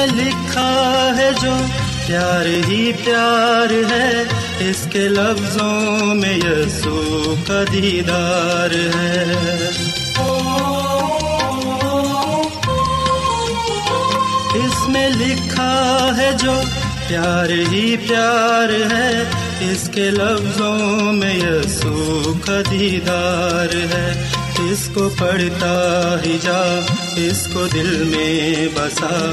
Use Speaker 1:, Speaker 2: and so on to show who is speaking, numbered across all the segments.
Speaker 1: میں لکھا ہے جو پیار ہی پیار ہے، اس کے لفظوں میں یسو کا دیدار ہے۔ اس میں لکھا ہے جو پیار ہی پیار ہے، اس کے لفظوں میں یسو کا دیدار ہے۔ اس کو پڑھتا ہی جا، اس کو دل میں بسا۔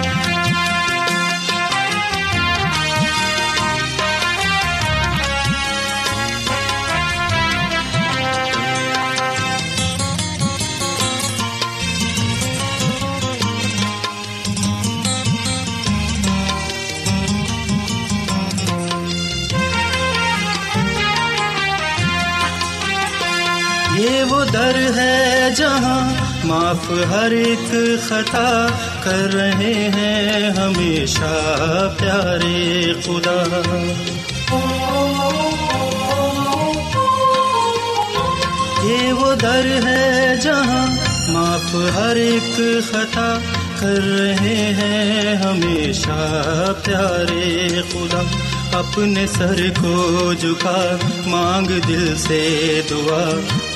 Speaker 1: جہاں معاف ہر ایک خطا کر رہے ہیں ہمیشہ پیارے خدا۔ یہ وہ در ہے جہاں معاف ہر ایک خطا کر رہے ہیں ہمیشہ پیارے خدا۔ اپنے سر کو جھکا، مانگ دل سے دعا۔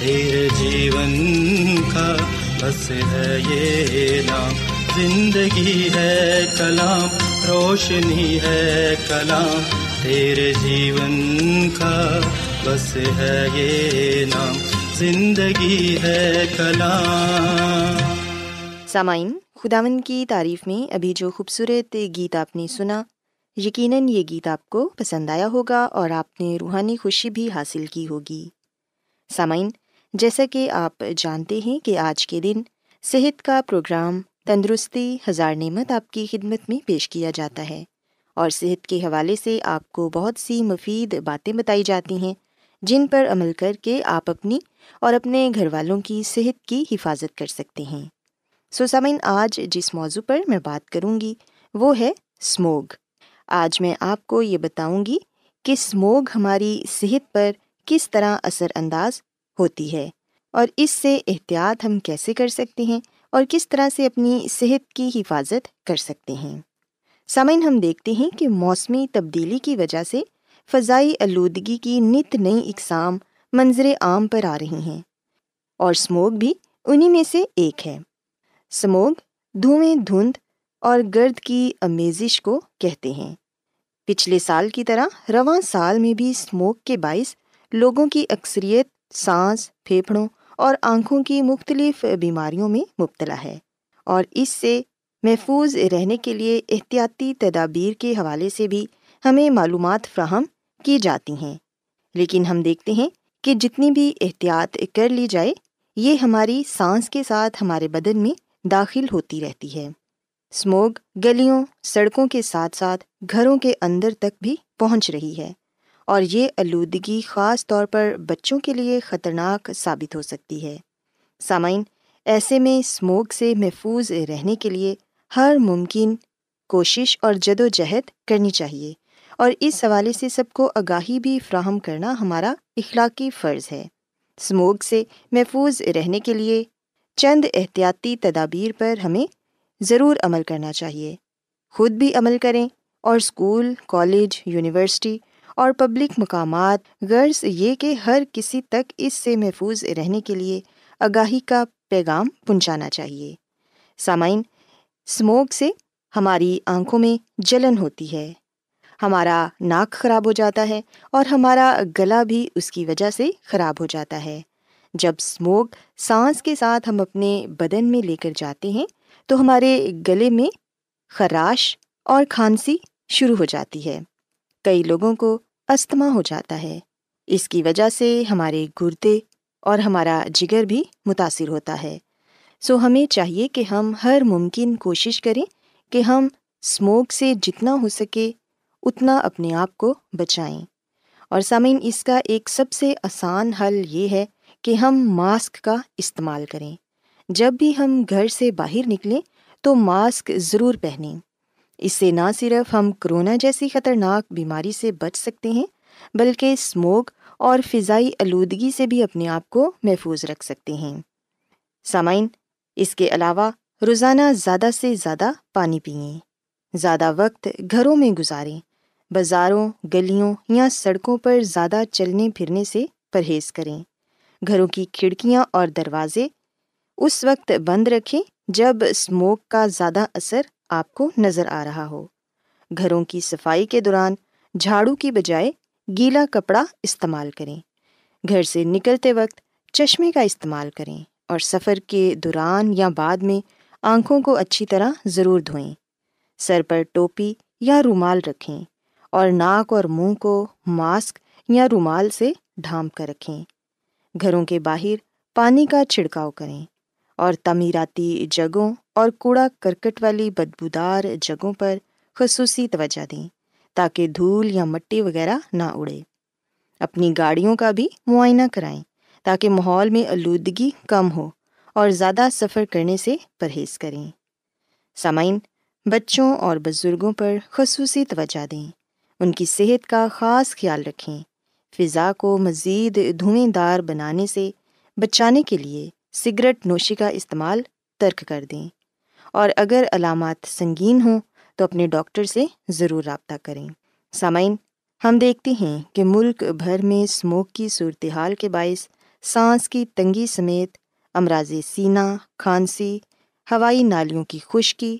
Speaker 1: تیرے جیون کا بس ہے یہ نام زندگی ہے کلام روشنی ہے کلام تیرے جیون کا بس ہے یہ نام زندگی ہے کلام
Speaker 2: سامعین خداون کی تعریف میں ابھی جو خوبصورت گیت آپ نے سنا یقیناً یہ گیت آپ کو پسند آیا ہوگا اور آپ نے روحانی خوشی بھی حاصل کی ہوگی۔ سامعین جیسا کہ آپ جانتے ہیں کہ آج کے دن صحت کا پروگرام تندرستی ہزار نعمت آپ کی خدمت میں پیش کیا جاتا ہے اور صحت کے حوالے سے آپ کو بہت سی مفید باتیں بتائی جاتی ہیں جن پر عمل کر کے آپ اپنی اور اپنے گھر والوں کی صحت کی حفاظت کر سکتے ہیں۔ سو سمن آج جس موضوع پر میں بات کروں گی وہ ہے اسموگ آج میں آپ کو یہ بتاؤں گی کہ اسموگ ہماری صحت پر کس طرح اثر انداز ہوتی ہے۔ اور اس سے احتیاط ہم کیسے کر سکتے ہیں اور کس طرح سے اپنی صحت کی حفاظت کر سکتے ہیں؟ سامعین، ہم دیکھتے ہیں کہ موسمی تبدیلی کی وجہ سے فضائی آلودگی کی نت نئی اقسام منظر عام پر آ رہی ہیں اور اسموگ بھی انہیں میں سے ایک ہے۔ سموگ دھوئیں دھند اور گرد کی امیزش کو کہتے ہیں۔ پچھلے سال کی طرح رواں سال میں بھی اسموک کے باعث لوگوں کی اکثریت سانس، پھیپھڑوں اور آنکھوں کی مختلف بیماریوں میں مبتلا ہے اور اس سے محفوظ رہنے کے لیے احتیاطی تدابیر کے حوالے سے بھی ہمیں معلومات فراہم کی جاتی ہیں۔ لیکن ہم دیکھتے ہیں کہ جتنی بھی احتیاط کر لی جائے، یہ ہماری سانس کے ساتھ ہمارے بدن میں داخل ہوتی رہتی ہے۔ اسموگ گلیوں، سڑکوں کے ساتھ ساتھ گھروں کے اندر تک بھی پہنچ رہی ہے۔ اور یہ آلودگی خاص طور پر بچوں کے لیے خطرناک ثابت ہو سکتی ہے۔ سامعین، ایسے میں اسموگ سے محفوظ رہنے کے لیے ہر ممکن کوشش اور جد و جہد کرنی چاہیے۔ اور اس حوالے سے سب کو آگاہی بھی فراہم کرنا ہمارا اخلاقی فرض ہے۔ اسموگ سے محفوظ رہنے کے لیے چند احتیاطی تدابیر پر ہمیں ضرور عمل کرنا چاہیے۔ خود بھی عمل کریں اور اسکول، کالج، یونیورسٹی اور پبلک مقامات۔ غرض یہ کہ ہر کسی تک اس سے محفوظ رہنے کے لیے آگاہی کا پیغام پہنچانا چاہیے۔ سامعین اسموک سے ہماری آنکھوں میں جلن ہوتی ہے۔ ہمارا ناک خراب ہو جاتا ہے اور ہمارا گلا بھی اس کی وجہ سے خراب ہو جاتا ہے۔ جب اسموک سانس کے ساتھ ہم اپنے بدن میں لے کر جاتے ہیں، تو ہمارے گلے میں خراش اور کھانسی شروع ہو جاتی ہے۔ کئی لوگوں کو استھما ہو جاتا ہے۔ اس کی وجہ سے ہمارے گردے اور ہمارا جگر بھی متاثر ہوتا ہے۔ سو ہمیں چاہیے کہ ہم ہر ممکن کوشش کریں کہ ہم اسموک سے جتنا ہو سکے اتنا اپنے آپ کو بچائیں۔ اور سامعین، اس کا ایک سب سے آسان حل یہ ہے کہ ہم ماسک کا استعمال کریں۔ جب بھی ہم گھر سے باہر نکلیں تو ماسک ضرور پہنیں۔ اس سے نہ صرف ہم کرونا جیسی خطرناک بیماری سے بچ سکتے ہیں، بلکہ اسموک اور فضائی آلودگی سے بھی اپنے آپ کو محفوظ رکھ سکتے ہیں۔ سامعین، اس کے علاوہ روزانہ زیادہ سے زیادہ پانی پئیں زیادہ وقت گھروں میں گزاریں۔ بازاروں، گلیوں یا سڑکوں پر زیادہ چلنے پھرنے سے پرہیز کریں۔ گھروں کی کھڑکیاں اور دروازے اس وقت بند رکھیں جب اسموک کا زیادہ اثر آپ کو نظر آ رہا ہو۔ گھروں کی صفائی کے دوران جھاڑو کی بجائے گیلا کپڑا استعمال کریں۔ گھر سے نکلتے وقت چشمے کا استعمال کریں اور سفر کے دوران یا بعد میں آنکھوں کو اچھی طرح ضرور دھوئیں۔ سر پر ٹوپی یا رومال رکھیں اور ناک اور منہ کو ماسک یا رومال سے ڈھانپ کر رکھیں۔ گھروں کے باہر پانی کا چھڑکاؤ کریں اور تعمیراتی جگہوں اور کوڑا کرکٹ والی بدبودار جگہوں پر خصوصی توجہ دیں تاکہ دھول یا مٹی وغیرہ نہ اڑے۔ اپنی گاڑیوں کا بھی معائنہ کرائیں تاکہ ماحول میں آلودگی کم ہو اور زیادہ سفر کرنے سے پرہیز کریں۔ سامعین، بچوں اور بزرگوں پر خصوصی توجہ دیں۔ ان کی صحت کا خاص خیال رکھیں۔ فضا کو مزید دھوئیں دار بنانے سے بچانے کے لیے سگریٹ نوشی کا استعمال ترک کر دیں۔ اور اگر علامات سنگین ہوں تو اپنے ڈاکٹر سے ضرور رابطہ کریں۔ سامعین، ہم دیکھتے ہیں کہ ملک بھر میں اسموک کی صورتحال کے باعث سانس کی تنگی سمیت امراض سینہ کھانسی، ہوائی نالیوں کی خشکی،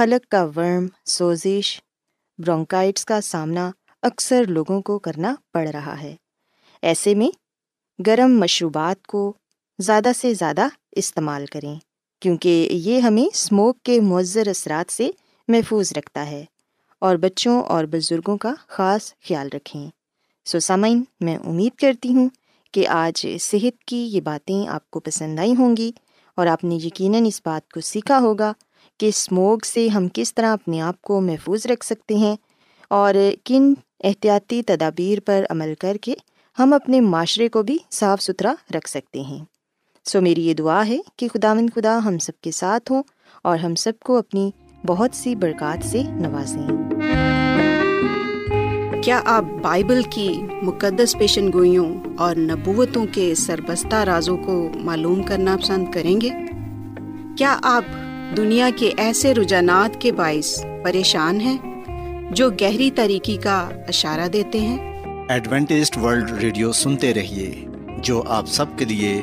Speaker 2: حلق کا ورم، سوزش، برونکائٹس کا سامنا اکثر لوگوں کو کرنا پڑ رہا ہے۔ ایسے میں گرم مشروبات کو زیادہ سے زیادہ استعمال کریں۔ کیونکہ یہ ہمیں اسموک کے مؤثر اثرات سے محفوظ رکھتا ہے اور بچوں اور بزرگوں کا خاص خیال رکھیں۔ سو سامعین، میں امید کرتی ہوں کہ آج صحت کی یہ باتیں آپ کو پسند آئی ہوں گی اور آپ نے یقیناً اس بات کو سیکھا ہوگا کہ اسموک سے ہم کس طرح اپنے آپ کو محفوظ رکھ سکتے ہیں اور کن احتیاطی تدابیر پر عمل کر کے ہم اپنے معاشرے کو بھی صاف ستھرا رکھ سکتے ہیں۔ سو میری یہ دعا ہے کہ خدا مند خدا ہم سب کے ساتھ ہوں اور ہم سب کو اپنی بہت سی برکات سے نوازیں۔
Speaker 3: کیا آپ بائبل کی مقدس پیشن گوئیوں اور نبوتوں کے سربستہ رازوں کو معلوم کرنا پسند کریں گے؟ کیا آپ دنیا کے ایسے رجحانات کے باعث پریشان ہیں جو گہری طریقے کا اشارہ دیتے ہیں؟
Speaker 4: ایڈوینٹسٹ ورلڈ ریڈیو سنتے رہیے جو آپ سب کے لیے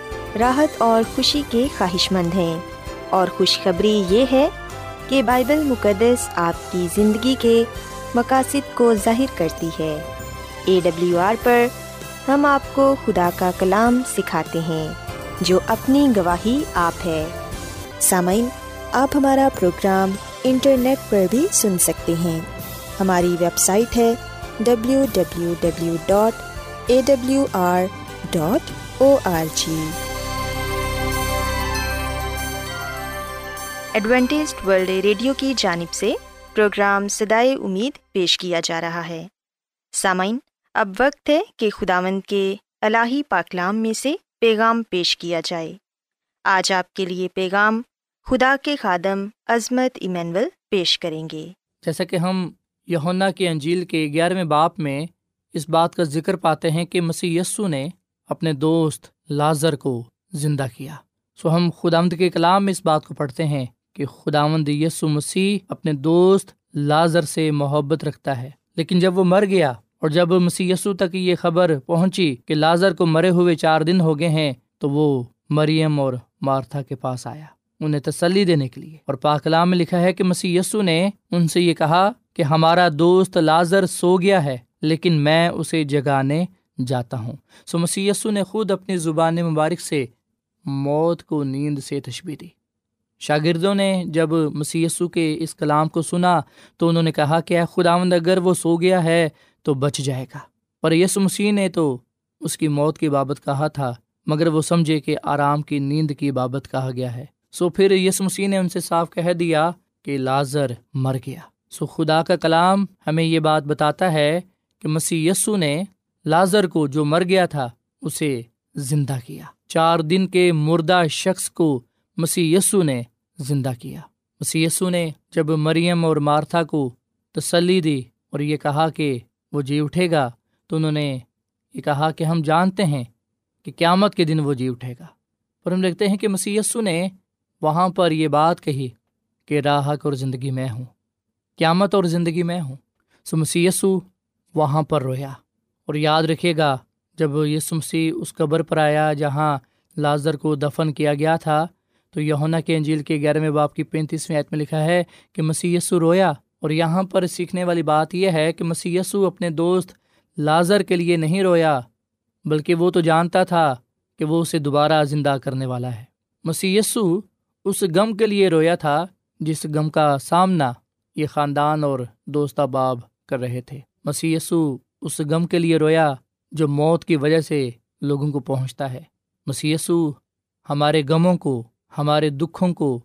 Speaker 2: راحت اور خوشی کے خواہش مند ہیں۔ اور خوشخبری یہ ہے کہ بائبل مقدس آپ کی زندگی کے مقاصد کو ظاہر کرتی ہے۔ اے ڈبلیو آر پر ہم آپ کو خدا کا کلام سکھاتے ہیں، جو اپنی گواہی آپ ہے۔ سامعین، آپ ہمارا پروگرام انٹرنیٹ پر بھی سن سکتے ہیں۔ ہماری ویب سائٹ ہے W W W dot A W R dot O R G. Adventist World Radio کی جانب سے پروگرام سدائے امید پیش کیا جا رہا ہے۔ سامعین، اب وقت ہے کہ خداوند کے الہی پاکلام میں سے پیغام پیش کیا جائے۔ آج آپ کے لیے پیغام خدا کے خادم عظمت ایمینول پیش کریں گے۔
Speaker 5: جیسا کہ ہم یونا کی انجیل کے گیارہویں باپ میں اس بات کا ذکر پاتے ہیں کہ مسی یسو نے اپنے دوست لازر کو زندہ کیا۔ سو ہم خدامد کے کلام میں اس بات کو پڑھتے ہیں۔ کہ خداوند یسو مسیح اپنے دوست لازر سے محبت رکھتا ہے۔ لیکن جب وہ مر گیا اور جب مسی یسو تک یہ خبر پہنچی کہ لازر کو مرے ہوئے چار دن ہو گئے ہیں، تو وہ مریم اور مارتھا کے پاس آیا۔ انہیں تسلی دینے کے لیے۔ اور پاکلام میں لکھا ہے کہ مسی یسو نے ان سے یہ کہا کہ ہمارا دوست لازر سو گیا ہے، لیکن میں اسے جگانے جاتا ہوں۔ سو مسی یسو نے خود اپنی زبان مبارک سے موت کو نیند سے تشبی دی۔ شاگردوں نے جب مسی کے اس کلام کو سنا تو انہوں نے کہا کہ خداوند، اگر وہ سو گیا ہے تو بچ جائے گا۔ پر یس مسیح نے تو اس کی موت کی بابت کہا تھا، مگر وہ سمجھے کہ آرام کی نیند کی بابت کہا گیا ہے۔ سو پھر یس مسیح نے ان سے صاف کہہ دیا کہ لازر مر گیا۔ سو خدا کا کلام ہمیں یہ بات بتاتا ہے کہ مسیح یسو نے لازر کو جو مر گیا تھا، اسے زندہ کیا۔ چار دن کے مردہ شخص کو مسی یسو نے زندہ کیا۔ مسی یسو نے جب مریم اور مارتھا کو تسلی دی اور یہ کہا کہ وہ جی اٹھے گا، تو انہوں نے یہ کہا کہ ہم جانتے ہیں کہ قیامت کے دن وہ جی اٹھے گا۔ پر ہم دیکھتے ہیں کہ مسی یسو نے وہاں پر یہ بات کہی کہ راہک اور زندگی میں ہوں، قیامت اور زندگی میں ہوں۔ سو مسی یسو وہاں پر رویا اور یاد رکھے گا، جب یسو مسیح اس قبر پر آیا جہاں لازر کو دفن کیا گیا تھا تو یونا کے انجیل کے گیارہویں باپ کی پینتیسویں عید میں لکھا ہے کہ مسیح یسو رویا اور یہاں پر سیکھنے والی بات یہ ہے کہ مسی اپنے دوست لازر کے لیے نہیں رویا، بلکہ وہ تو جانتا تھا کہ وہ اسے دوبارہ زندہ کرنے والا ہے۔ مسی یسو اس غم کے لیے رویا تھا جس غم کا سامنا یہ خاندان اور دوست احباب کر رہے تھے۔ مسی اس غم کے لیے رویا جو موت کی وجہ سے لوگوں کو پہنچتا ہے۔ مسی یسو ہمارے غموں کو ہمارے دکھوں کو،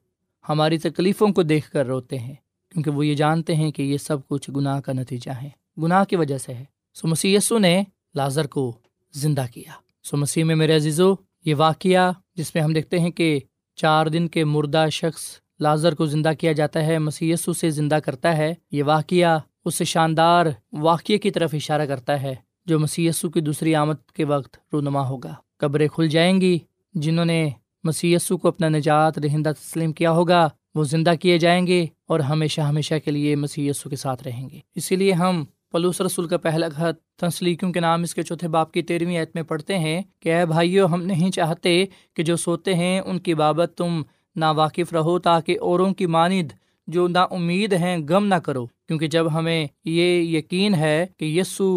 Speaker 5: ہماری تکلیفوں کو دیکھ کر روتے ہیں، کیونکہ وہ یہ جانتے ہیں کہ یہ سب کچھ گناہ کا نتیجہ ہے۔ گناہ کی وجہ سے ہے۔ سو مسی نے لازر کو زندہ کیا۔ سو مسیح میں میرے عزیزو، یہ واقعہ جس میں ہم دیکھتے ہیں کہ چار دن کے مردہ شخص لازر کو زندہ کیا جاتا ہے مسی سے زندہ کرتا ہے، یہ واقعہ اس شاندار واقعے کی طرف اشارہ کرتا ہے جو مسی کی دوسری آمد کے وقت رونما ہوگا۔ قبریں کھل جائیں گی، جنہوں نے مسی کو اپنا نجات دہندہ تسلیم کیا ہوگا، وہ زندہ کیے جائیں گے اور ہمیشہ ہمیشہ کے لیے مسی کے ساتھ رہیں گے۔ اسی لیے ہم پلوس رسول کا پہلا خط تنسلیکیوں کے نام اس کے چوتھے باپ کی تیرہویں عید میں پڑھتے ہیں کہ اے بھائیو، ہم نہیں چاہتے کہ جو سوتے ہیں ان کی بابت تم نا واقف رہو تاکہ اوروں کی ماند جو نا امید ہیں غم نہ کرو۔ کیونکہ جب ہمیں یہ یقین ہے کہ یسو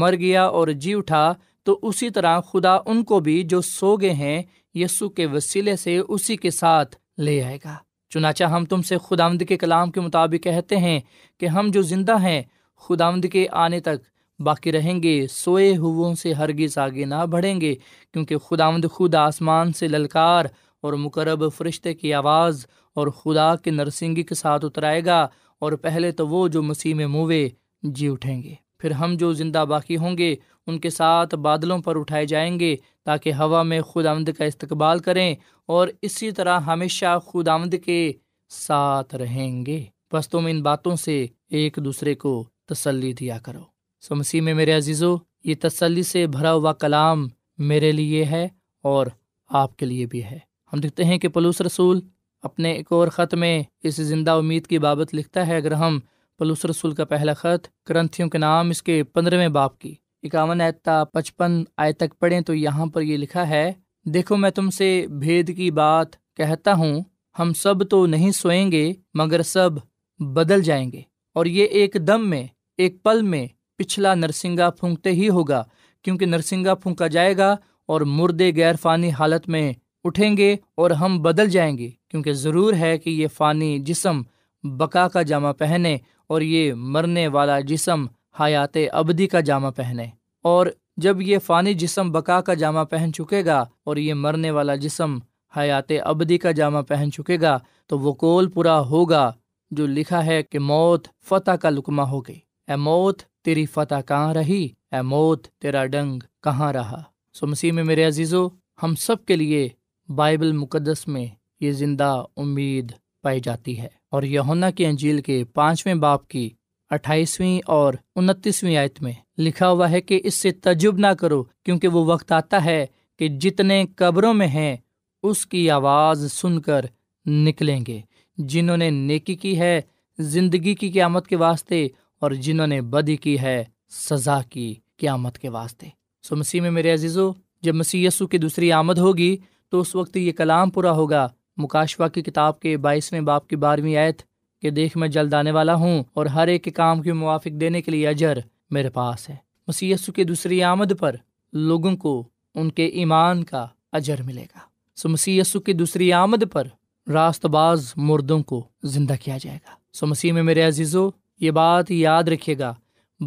Speaker 5: مر گیا اور جی اٹھا، تو اسی طرح خدا ان کو بھی جو سو گئے ہیں یسو کے وسیلے سے اسی کے ساتھ لے آئے گا۔ چنانچہ ہم تم سے خدا کے کلام کے مطابق کہتے ہیں کہ ہم جو زندہ ہیں خدا کے آنے تک باقی رہیں گے، سوئے ہو سے ہرگز آگے نہ بڑھیں گے، کیونکہ خدا خود آسمان سے للکار اور مقرب فرشتے کی آواز اور خدا کے نرسنگی کے ساتھ اترائے گا اور پہلے تو وہ جو مسیح میں موے جی اٹھیں گے۔ پھر ہم جو زندہ باقی ہوں گے، ان کے ساتھ بادلوں پر اٹھائے جائیں گے تاکہ ہوا میں خود آمد کا استقبال کریں اور اسی طرح ہمیشہ خود آمد کے ساتھ رہیں گے۔ بس تم ان باتوں سے ایک دوسرے کو تسلی دیا کرو۔ سو مسیح میں میرے عزیزو، یہ تسلی سے بھرا ہوا کلام میرے لیے ہے اور آپ کے لیے بھی ہے۔ ہم دیکھتے ہیں کہ پلوس رسول اپنے ایک اور خط میں اس زندہ امید کی بابت لکھتا ہے، اگر ہم پلوس رسول کا پہلا خط کرنتھیوں کے نام اس کے پندرہویں باپ کی۔ اکاون آیتا پچپن آئے تک پڑھیں تو یہاں پر یہ لکھا ہے، دیکھو میں تم سے بھید کی بات کہتا ہوں، ہم سب تو نہیں سوئیں گے مگر سب بدل جائیں گے۔ اور یہ ایک دم میں، ایک پل میں پچھلا نرسنگا پھونکتے ہی ہوگا، کیونکہ نرسنگا پھونکا جائے گا اور مردے غیر فانی حالت میں اٹھیں گے اور ہم بدل جائیں گے، کیونکہ ضرور ہے کہ یہ فانی جسم بقا کا جامع پہنے اور یہ مرنے والا جسم حیات ابدی کا جامع پہنے۔ اور جب یہ فانی جسم بقا کا جامع پہن چکے گا اور یہ مرنے والا جسم حیات ابدی کا جامع پہن چکے گا، تو وہ کول پورا ہوگا جو لکھا ہے کہ موت فتح کا لکمہ ہو گئی۔ اے موت، تیری فتح کہاں رہی؟ اے موت، تیرا ڈنگ کہاں رہا؟ سو مسیح میں میرے عزیزو، ہم سب کے لیے بائبل مقدس میں یہ زندہ امید پائی جاتی ہے۔ اور یونا کی انجیل کے پانچویں باپ کی اٹھائیسویں اور انتیسویں آیت میں لکھا ہوا ہے کہ اس سے تجب نہ کرو، کیونکہ وہ وقت آتا ہے کہ جتنے قبروں میں ہیں، اس کی آواز سن کر نکلیں گے۔ جنہوں نے نیکی کی ہے، زندگی کی قیامت کے واسطے، اور جنہوں نے بدی کی ہے، سزا کی قیامت کے واسطے۔ سو مسیح میں میرے عزیزو، جب مسیح یسو کی دوسری آمد ہوگی، تو اس وقت یہ کلام پورا ہوگا۔ مکاشوا کی کتاب کے بائیسویں باپ کی بارہویں آیت کہ دیکھ میں جلد آنے والا ہوں اور ہر ایک کے کام کے موافق دینے کے لیے اجر میرے پاس ہے۔ مسی کی دوسری آمد پر لوگوں کو ان کے ایمان کا اجر ملے گا۔ سو مسی کی دوسری آمد پر راست باز مردوں کو زندہ کیا جائے گا۔ سو مسیح میں میرے عزیزو، یہ بات یاد رکھیے گا۔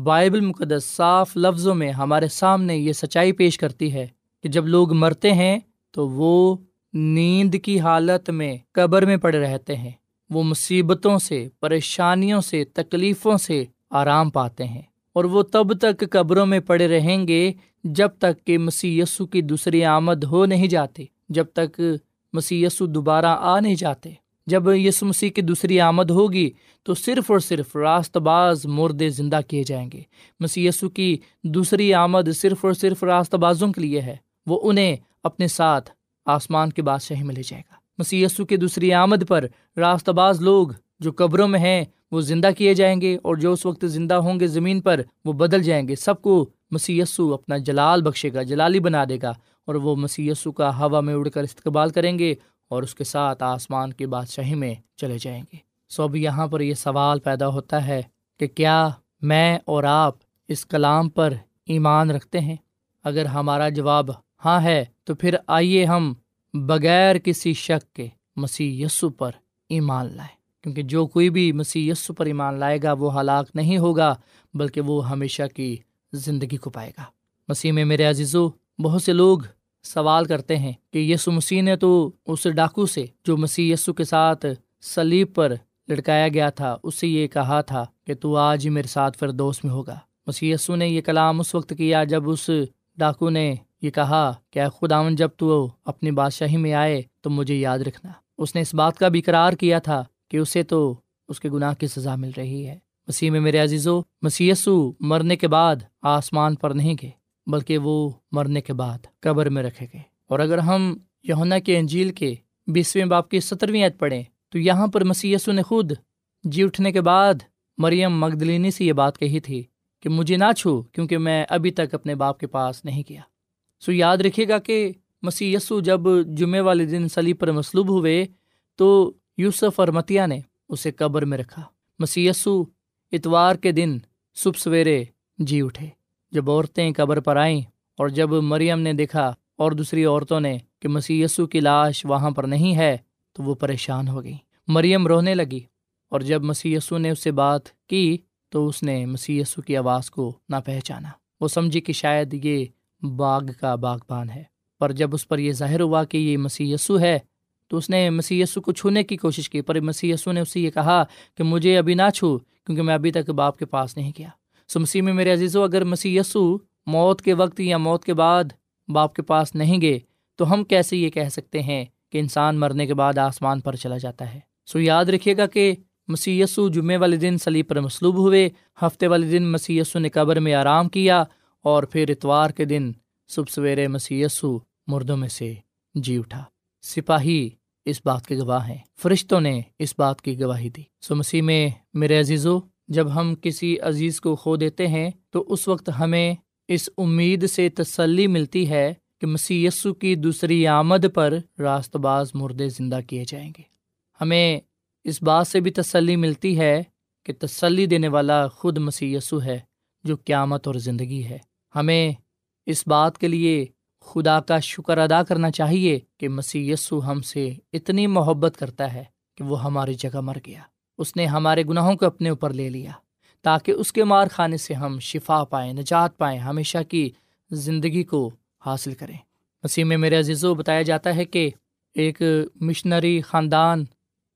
Speaker 5: بائبل مقدس صاف لفظوں میں ہمارے سامنے یہ سچائی پیش کرتی ہے کہ جب لوگ مرتے ہیں تو وہ نیند کی حالت میں قبر میں پڑے رہتے ہیں۔ وہ مصیبتوں سے، پریشانیوں سے، تکلیفوں سے آرام پاتے ہیں۔ اور وہ تب تک قبروں میں پڑے رہیں گے جب تک کہ مسی یسو کی دوسری آمد ہو نہیں جاتی، جب تک مسی یسو دوبارہ آ نہیں جاتے۔ جب یسو مسیح کی دوسری آمد ہوگی تو صرف اور صرف راست باز مردے زندہ کیے جائیں گے۔ مسی یسو کی دوسری آمد صرف اور صرف راست بازوں کے لیے ہے۔ وہ انہیں اپنے ساتھ آسمان کے بادشاہی میں لے جائے گا۔ مسی یسو کی دوسری آمد پر راست باز لوگ جو قبروں میں ہیں، وہ زندہ کیے جائیں گے اور جو اس وقت زندہ ہوں گے زمین پر، وہ بدل جائیں گے۔ سب کو مسی یسو اپنا جلال بخشے گا، جلالی بنا دے گا اور وہ مسی یسو کا ہوا میں اڑ کر استقبال کریں گے اور اس کے ساتھ آسمان کی بادشاہی میں چلے جائیں گے۔ سو اب یہاں پر یہ سوال پیدا ہوتا ہے کہ کیا میں اور آپ اس کلام پر ایمان رکھتے ہیں؟ اگر ہمارا جواب ہاں ہے، تو پھر آئیے ہم بغیر کسی شک کے مسیح یسو پر ایمان لائیں۔ کیونکہ جو کوئی بھی مسیح یسو پر ایمان لائے گا، وہ ہلاک نہیں ہوگا، بلکہ وہ ہمیشہ کی زندگی کو پائے گا۔ مسیح میں میرے عزیزو، بہت سے لوگ سوال کرتے ہیں کہ یسو مسیح نے تو اس ڈاکو سے جو مسیح یسو کے ساتھ سلیب پر لٹکایا گیا تھا اس سے یہ کہا تھا کہ تو آج ہی میرے ساتھ پھر دوست میں ہوگا۔ مسیح یسو نے یہ کلام اس وقت کیا جب اس ڈاکو نے یہ کہا کہ خداون جب تو اپنی بادشاہی میں آئے تو مجھے یاد رکھنا۔ اس نے اس بات کا بھی قرار کیا تھا کہ اسے تو اس کے گناہ کی سزا مل رہی ہے۔ مسیح میں میرے عزیزو مسیسو مرنے کے بعد آسمان پر نہیں گئے، بلکہ وہ مرنے کے بعد قبر میں رکھے گئے۔ اور اگر ہم یونا کے انجیل کے بیسویں باپ کی سترویں عید پڑھیں تو یہاں پر مسیسو نے خود جی اٹھنے کے بعد مریم مغدلینی سے یہ بات کہی تھی کہ مجھے نہ چھو کیونکہ میں ابھی تک اپنے باپ کے پاس نہیں کیا سو یاد رکھیے گا کہ مسی یسو جب جمعے والے دن سلی پر مصلوب ہوئے تو یوسف اور متیا نے اسے قبر میں رکھا۔ مسی یسو اتوار کے دن صبح سویرے جی اٹھے۔ جب عورتیں قبر پر آئیں اور جب مریم نے دیکھا اور دوسری عورتوں نے کہ مسی یسو کی لاش وہاں پر نہیں ہے تو وہ پریشان ہو گئی مریم رونے لگی اور جب مسی یسو نے اس سے بات کی تو اس نے مسی یسو کی آواز کو نہ پہچانا وہ سمجھی کہ شاید یہ باغ کا باغبان ہے۔ پر جب اس پر یہ ظاہر ہوا کہ یہ مسی یسو ہے، تو اس نے مسی یسو کو چھونے کی کوشش کی۔ پر مسی یسو نے اسے یہ کہا کہ مجھے ابھی نہ چھو، کیونکہ میں ابھی تک باپ کے پاس نہیں کیا سو مسیح میں میرے عزیز و اگر مسی یسو موت کے وقت یا موت کے بعد باپ کے پاس نہیں گئے، تو ہم کیسے یہ کہہ سکتے ہیں کہ انسان مرنے کے بعد آسمان پر چلا جاتا ہے؟ سو یاد رکھیے گا کہ مسی یسو جمعے والے دن سلیب پر مصلوب ہوئے۔ ہفتے والے دن مسی یسو نے قبر میں آرام کیا اور پھر اتوار کے دن صبح سویرے مسی یسو مردوں میں سے جی اٹھا۔ سپاہی اس بات کے گواہ ہیں۔ فرشتوں نے اس بات کی گواہی دی۔ سو مسیح میں، میرے عزیزو، جب ہم کسی عزیز کو کھو دیتے ہیں، تو اس وقت ہمیں اس امید سے تسلی ملتی ہے کہ مسیح یسو کی دوسری آمد پر راست باز مردے زندہ کیے جائیں گے۔ ہمیں اس بات سے بھی تسلی ملتی ہے کہ تسلی دینے والا خود مسیح یسو ہے، جو قیامت اور زندگی ہے۔ ہمیں اس بات کے لیے خدا کا شکر ادا کرنا چاہیے کہ مسیح یسو ہم سے اتنی محبت کرتا ہے کہ وہ ہماری جگہ مر گیا۔ اس نے ہمارے گناہوں کو اپنے اوپر لے لیا تاکہ اس کے مار خانے سے ہم شفا پائیں، نجات پائیں، ہمیشہ کی زندگی کو حاصل کریں۔ مسیح میں میرے عزیز بتایا جاتا ہے کہ ایک مشنری خاندان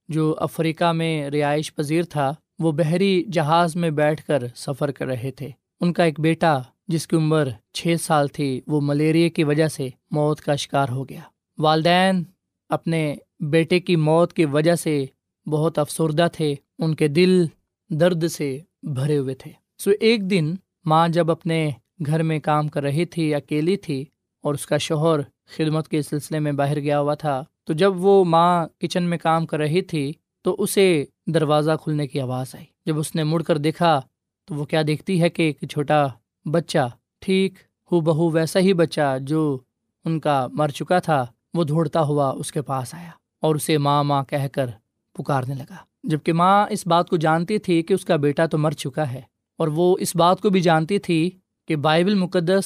Speaker 5: جو افریقہ میں رہائش پذیر تھا، وہ بحری جہاز میں بیٹھ کر سفر کر رہے تھے۔ ان کا ایک بیٹا جس کی عمر چھ سال تھی، وہ ملیریا کی وجہ سے موت کا شکار ہو گیا۔ والدین اپنے بیٹے کی موت کی وجہ سے بہت افسردہ تھے، ان کے دل درد سے بھرے ہوئے تھے۔ سو ایک دن ماں جب اپنے گھر میں کام کر رہی تھی، اکیلی تھی اور اس کا شوہر خدمت کے سلسلے میں باہر گیا ہوا تھا، تو جب وہ ماں کچن میں کام کر رہی تھی، تو اسے دروازہ کھلنے کی آواز آئی۔ جب اس نے مڑ کر دیکھا، تو وہ کیا دیکھتی ہے کہ ایک چھوٹا بچہ، ٹھیک ہو بہو ویسا ہی بچہ جو ان کا مر چکا تھا، وہ دوڑتا ہوا اس کے پاس آیا اور اسے ماں ماں کہہ کر پکارنے لگا۔ جبکہ ماں اس بات کو جانتی تھی کہ اس کا بیٹا تو مر چکا ہے، اور وہ اس بات کو بھی جانتی تھی کہ بائبل مقدس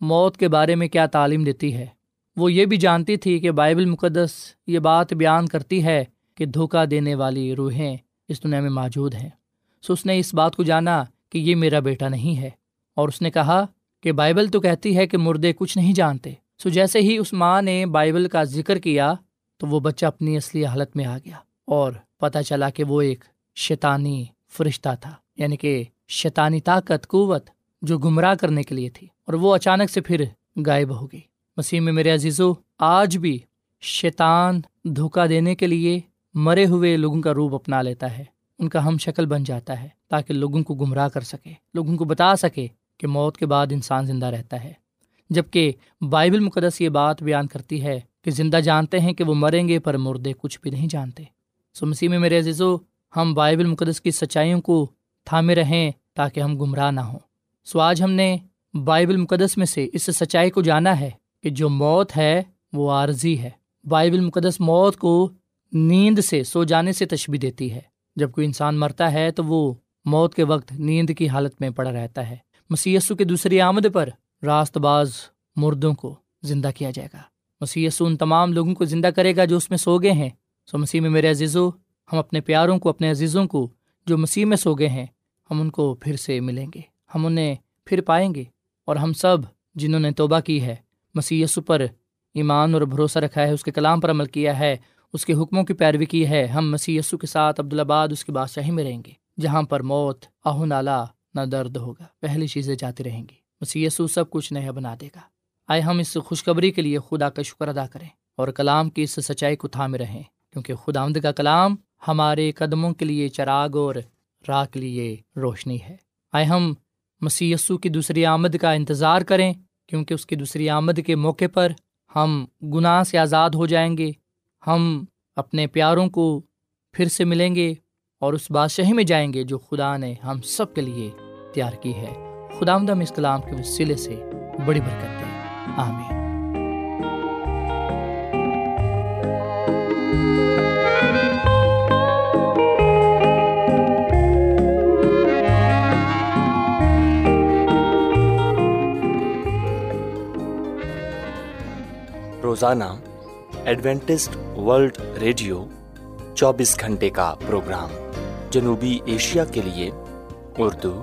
Speaker 5: موت کے بارے میں کیا تعلیم دیتی ہے۔ وہ یہ بھی جانتی تھی کہ بائبل مقدس یہ بات بیان کرتی ہے کہ دھوکہ دینے والی روحیں اس دنیا میں موجود ہیں۔ سو اس نے اس بات کو جانا کہ یہ میرا بیٹا نہیں ہے۔ اور اس نے کہا کہ بائبل تو کہتی ہے کہ مردے کچھ نہیں جانتے۔ سو جیسے ہی اس ماں نے بائبل کا ذکر کیا تو وہ بچہ اپنی اصلی حالت میں آ گیا اور پتہ چلا کہ وہ ایک شیطانی فرشتہ تھا یعنی کہ شیطانی طاقت، قوت جو گمراہ کرنے کے لیے تھی۔ اور وہ اچانک سے پھر غائب ہو گئی۔ مسیح میں میرے عزیزو، آج بھی شیطان دھوکہ دینے کے لیے مرے ہوئے لوگوں کا روپ اپنا لیتا ہے۔ ان کا ہم شکل بن جاتا ہے تاکہ لوگوں کو گمراہ کر سکے، لوگوں کو بتا سکے کہ موت کے بعد انسان زندہ رہتا ہے۔ جبکہ بائبل مقدس یہ بات بیان کرتی ہے کہ زندہ جانتے ہیں کہ وہ مریں گے پر مردے کچھ بھی نہیں جانتے۔ سو مسیح میں میرے عزیزو، ہم بائبل مقدس کی سچائیوں کو تھامے رہیں تاکہ ہم گمراہ نہ ہوں۔ سو آج ہم نے بائبل مقدس میں سے اس سچائی کو جانا ہے کہ جو موت ہے وہ عارضی ہے۔ بائبل مقدس موت کو نیند سے، سو جانے سے تشبی دیتی ہے۔ جب کوئی انسان مرتا ہے تو وہ موت کے وقت نیند کی حالت میں پڑا رہتا ہے۔ مسیسو کے دوسری آمد پر راست باز مردوں کو زندہ کیا جائے گا۔ مسیسو ان تمام لوگوں کو زندہ کرے گا جو اس میں سو گئے ہیں۔ سو مسیح میں میرے عزیزو، ہم اپنے پیاروں کو، اپنے عزیزوں کو جو مسیح میں سو گئے ہیں، ہم ان کو پھر سے ملیں گے۔ ہم انہیں پھر پائیں گے۔ اور ہم سب جنہوں نے توبہ کی ہے مسی پر ایمان اور بھروسہ رکھا ہے، اس کے کلام پر عمل کیا ہے، اس کے حکموں کی پیروی کی ہے۔ ہم مسی کے ساتھ عبدالآباد، اس کی بادشاہی میں رہیں گے، جہاں پر موت آہ نالا نہ درد ہوگا، پہلی چیزیں جاتی رہیں گی۔ مسی سب کچھ نیا بنا دے گا۔ آئے ہم اس خوشخبری کے لیے خدا کا شکر ادا کریں اور کلام کی اس سچائی کو تھامے رہیں، کیونکہ خدا آمد کا کلام ہمارے قدموں کے لیے چراغ اور راہ کے لیے روشنی ہے۔ آئے ہم مسی کی دوسری آمد کا انتظار کریں، کیونکہ اس کی دوسری آمد کے موقع پر ہم گناہ سے آزاد ہو جائیں گے۔ ہم اپنے پیاروں کو پھر سے ملیں گے اور اس بادشاہی میں جائیں گے جو خدا نے ہم سب کے لیے تیار کی ہے۔ خدا آمدم اس کلام کے وسیلے سے بڑی برکت دے آمین۔
Speaker 6: روزانہ ایڈوینٹسٹ ورلڈ ریڈیو چوبیس گھنٹے کا پروگرام جنوبی ایشیا کے لیے اردو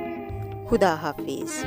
Speaker 7: خدا حافظ